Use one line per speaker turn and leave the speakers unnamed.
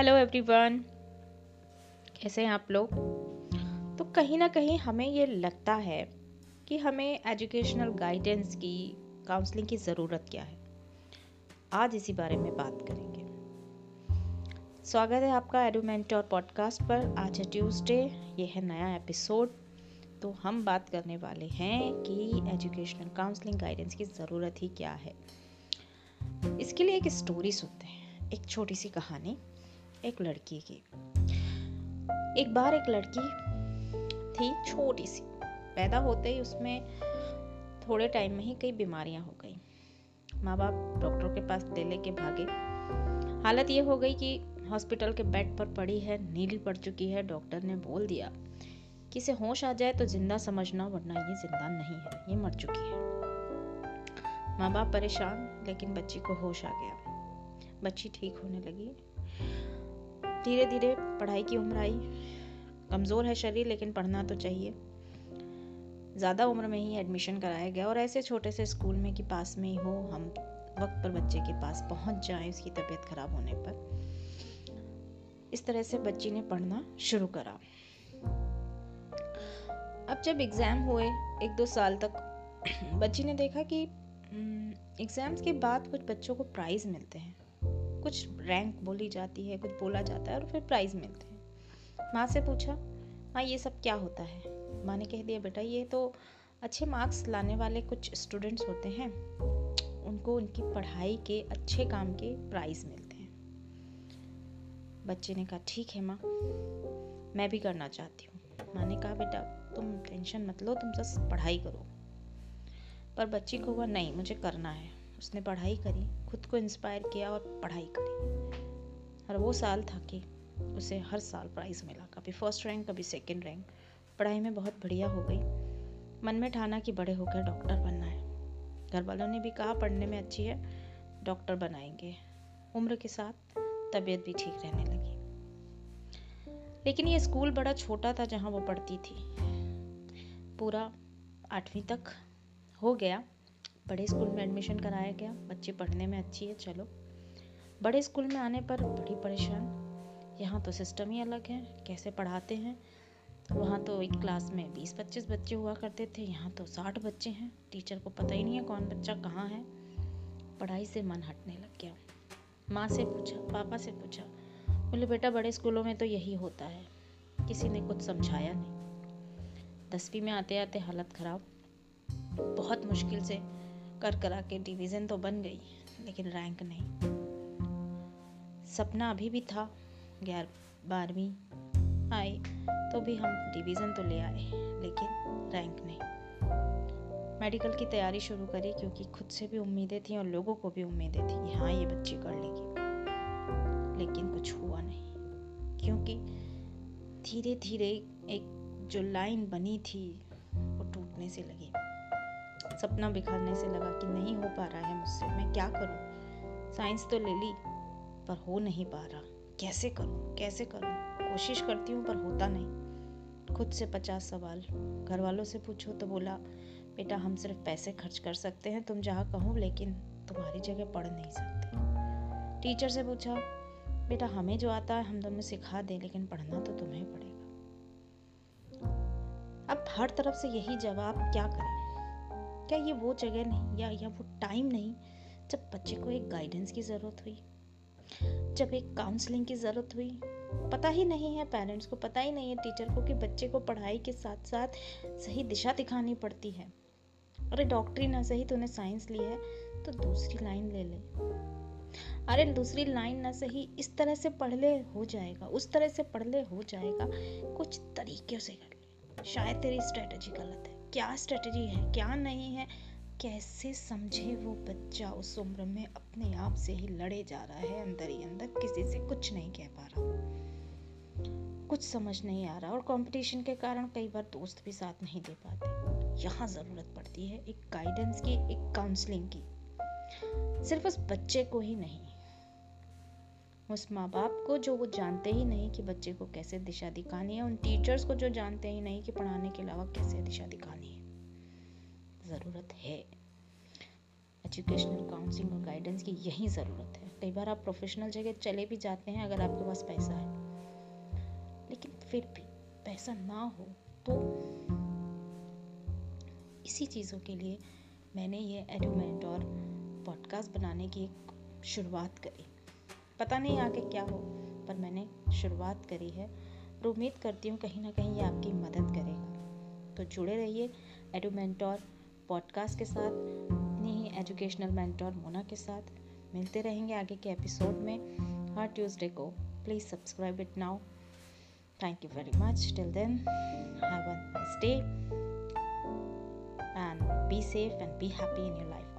Hello everyone कैसे हैं आप लोग? तो कहीं ना कहीं हमें ये लगता है कि हमें एजुकेशनल गाइडेंस की काउंसलिंग की ज़रूरत क्या है? आज इसी बारे में बात करेंगे। स्वागत है आपका एडोमेंट और पॉडकास्ट पर। आज है ट्यूसडे ये है नया एपिसोड तो हम बात करने वाले हैं कि एजुकेशनल काउंसलिंग गाइडेंस की ज़रूरत ही क्या है। इसके लिए एक स्टोरी सुनते हैं, एक छोटी सी कहानी। एक लड़की की। एक बार एक लड़की थी छोटी सी। पैदा होते ही उसमें थोड़े टाइम में ही कई बीमारियाँ हो गई। माँ बाप डॉक्टरों के पास ले लेके भागे। हालत ये हो गई कि हॉस्पिटल के बेड पर पड़ी है नीली पड़ चुकी है, डॉक्टर ने बोल दिया कि इसे होश आ जाए तो ज़िंदा समझना, वरना ये ज़िंदा नहीं है, ये मर चुकी है। माँ बाप परेशान, लेकिन बच्ची को होश आ गया। बच्ची ठीक होने लगी। धीरे धीरे पढ़ाई की उम्र आई। कमज़ोर है शरीर लेकिन पढ़ना तो चाहिए। ज़्यादा उम्र में ही एडमिशन कराया गया और ऐसे छोटे से स्कूल में कि पास में ही हो हम वक्त पर बच्चे के पास पहुँच जाएँ उसकी तबीयत खराब होने पर। इस तरह से बच्ची ने पढ़ना शुरू करा। अब जब एग्ज़ाम हुए एक दो साल तक बच्ची ने देखा कि एग्ज़ाम्स हम्म, के बाद कुछ बच्चों को प्राइज़ मिलते हैं। कुछ रैंक बोली जाती है, कुछ बोला जाता है और फिर प्राइज़ मिलते हैं। माँ से पूछा, माँ, ये सब क्या होता है? माँ ने कह दिया, बेटा, ये तो अच्छे मार्क्स लाने वाले कुछ स्टूडेंट्स होते हैं। उनको उनकी पढ़ाई के अच्छे काम के प्राइज़ मिलते हैं। बच्चे ने कहा, ठीक है माँ, मैं भी करना चाहती हूँ। माँ ने कहा, बेटा, तुम टेंशन मत लो, तुम बस पढ़ाई करो। पर बच्ची को हुआ, नहीं, मुझे करना है। उसने पढ़ाई करी, खुद को इंस्पायर किया और पढ़ाई करी। और वो साल था कि उसे हर साल प्राइज़ मिला, कभी फ़र्स्ट रैंक कभी सेकंड रैंक पढ़ाई में बहुत बढ़िया हो गई। मन में ठाना कि बड़े होकर डॉक्टर बनना है। घर वालों ने भी कहा, पढ़ने में अच्छी है डॉक्टर बनाएँगे। उम्र के साथ तबीयत भी ठीक रहने लगी। लेकिन ये स्कूल बड़ा छोटा था जहाँ वो पढ़ती थी। पूरा आठवीं तक हो गया। बड़े स्कूल में एडमिशन कराया गया। बच्चे पढ़ने में अच्छी है, चलो। बड़े स्कूल में आने पर बड़ी परेशान। यहाँ तो सिस्टम ही अलग है, कैसे पढ़ाते हैं? वहाँ तो एक क्लास में बीस पच्चीस बच्चे हुआ करते थे, यहाँ तो साठ बच्चे हैं। टीचर को पता ही नहीं है कौन बच्चा कहाँ है। पढ़ाई से मन हटने लग गया। माँ से पूछा, पापा से पूछा, बोले, बेटा, बड़े स्कूलों में तो यही होता है। किसी ने कुछ समझाया नहीं। दसवीं में आते आते हालत ख़राब। बहुत मुश्किल से कर करा के डिवीज़न तो बन गई, लेकिन रैंक नहीं। सपना अभी भी था ग्यारह बारहवीं आई तो भी हम डिवीज़न तो ले आए, लेकिन रैंक नहीं। मेडिकल की तैयारी शुरू करी क्योंकि खुद से भी उम्मीदें थी और लोगों को भी उम्मीदें थी हाँ ये बच्ची कर लेगी। लेकिन कुछ हुआ नहीं, क्योंकि धीरे धीरे एक जो लाइन बनी थी, वो टूटने से लगी। सपना बिखरने से लगा कि नहीं हो पा रहा है मुझसे। मैं क्या करूँ? साइंस तो ले ली, पर हो नहीं पा रहा। कैसे करूँ? कैसे करूँ? कोशिश करती हूँ, पर होता नहीं। खुद से पचास सवाल। घर वालों से पूछो तो बोला, बेटा, हम सिर्फ़ पैसे खर्च कर सकते हैं, तुम जहाँ कहो, लेकिन तुम्हारी जगह पढ़ नहीं सकते। टीचर से पूछा, बेटा, हमें जो आता है, हम तुम्हें सिखा दें, लेकिन पढ़ना तो तुम्हें पड़ेगा। अब हर तरफ़ से यही जवाब, क्या करें? क्या ये वो जगह नहीं या या वो टाइम नहीं जब बच्चे को एक गाइडेंस की ज़रूरत हुई? जब एक काउंसलिंग की ज़रूरत हुई? पता ही नहीं है पेरेंट्स को, पता ही नहीं है टीचर को कि बच्चे को पढ़ाई के साथ साथ सही दिशा दिखानी पड़ती है। अरे डॉक्टरी ना, सही तूने साइंस ली है तो दूसरी लाइन ले ले। अरे दूसरी लाइन ना, सही इस तरह से पढ़ ले, हो जाएगा। उस तरह से पढ़ ले, हो जाएगा। कुछ तरीके से कर ले। शायद तेरी स्ट्रेटजी गलत है। क्या स्ट्रेटजी है, क्या नहीं है? कैसे समझे वो बच्चा उस उम्र में अपने आप से ही लड़े जा रहा है, अंदर ही अंदर किसी से कुछ नहीं कह पा रहा। कुछ समझ नहीं आ रहा और कंपटीशन के कारण कई बार दोस्त भी साथ नहीं दे पाते। यहाँ ज़रूरत पड़ती है एक गाइडेंस की, एक काउंसलिंग की। सिर्फ़ उस बच्चे को ही नहीं उस माँ बाप को जो वो जानते ही नहीं कि बच्चे को कैसे दिशा दिखानी है, उन टीचर्स को जो जानते ही नहीं कि पढ़ाने के अलावा कैसे दिशा दिखानी है। ज़रूरत है। एजुकेशनल काउंसलिंग और गाइडेंस की यही ज़रूरत है। कई बार आप प्रोफेशनल जगह चले भी जाते हैं अगर आपके पास पैसा है। लेकिन फिर भी पैसा ना हो तो इसी चीज़ों के लिए मैंने ये एडोमेंट और पॉडकास्ट बनाने की एक शुरुआत करी। पता नहीं आगे क्या हो, पर मैंने शुरुआत करी है और उम्मीद करती हूँ कहीं ना कहीं ये आपकी मदद करेगा। तो जुड़े रहिए एडो मेंटोर पॉडकास्ट के साथ, अपनी ही एजुकेशनल मेंटोर मोना के साथ। मिलते रहेंगे आगे के एपिसोड में। हर ट्यूसडे को please subscribe it now thank you very much till then have a nice day be safe and be happy in your life always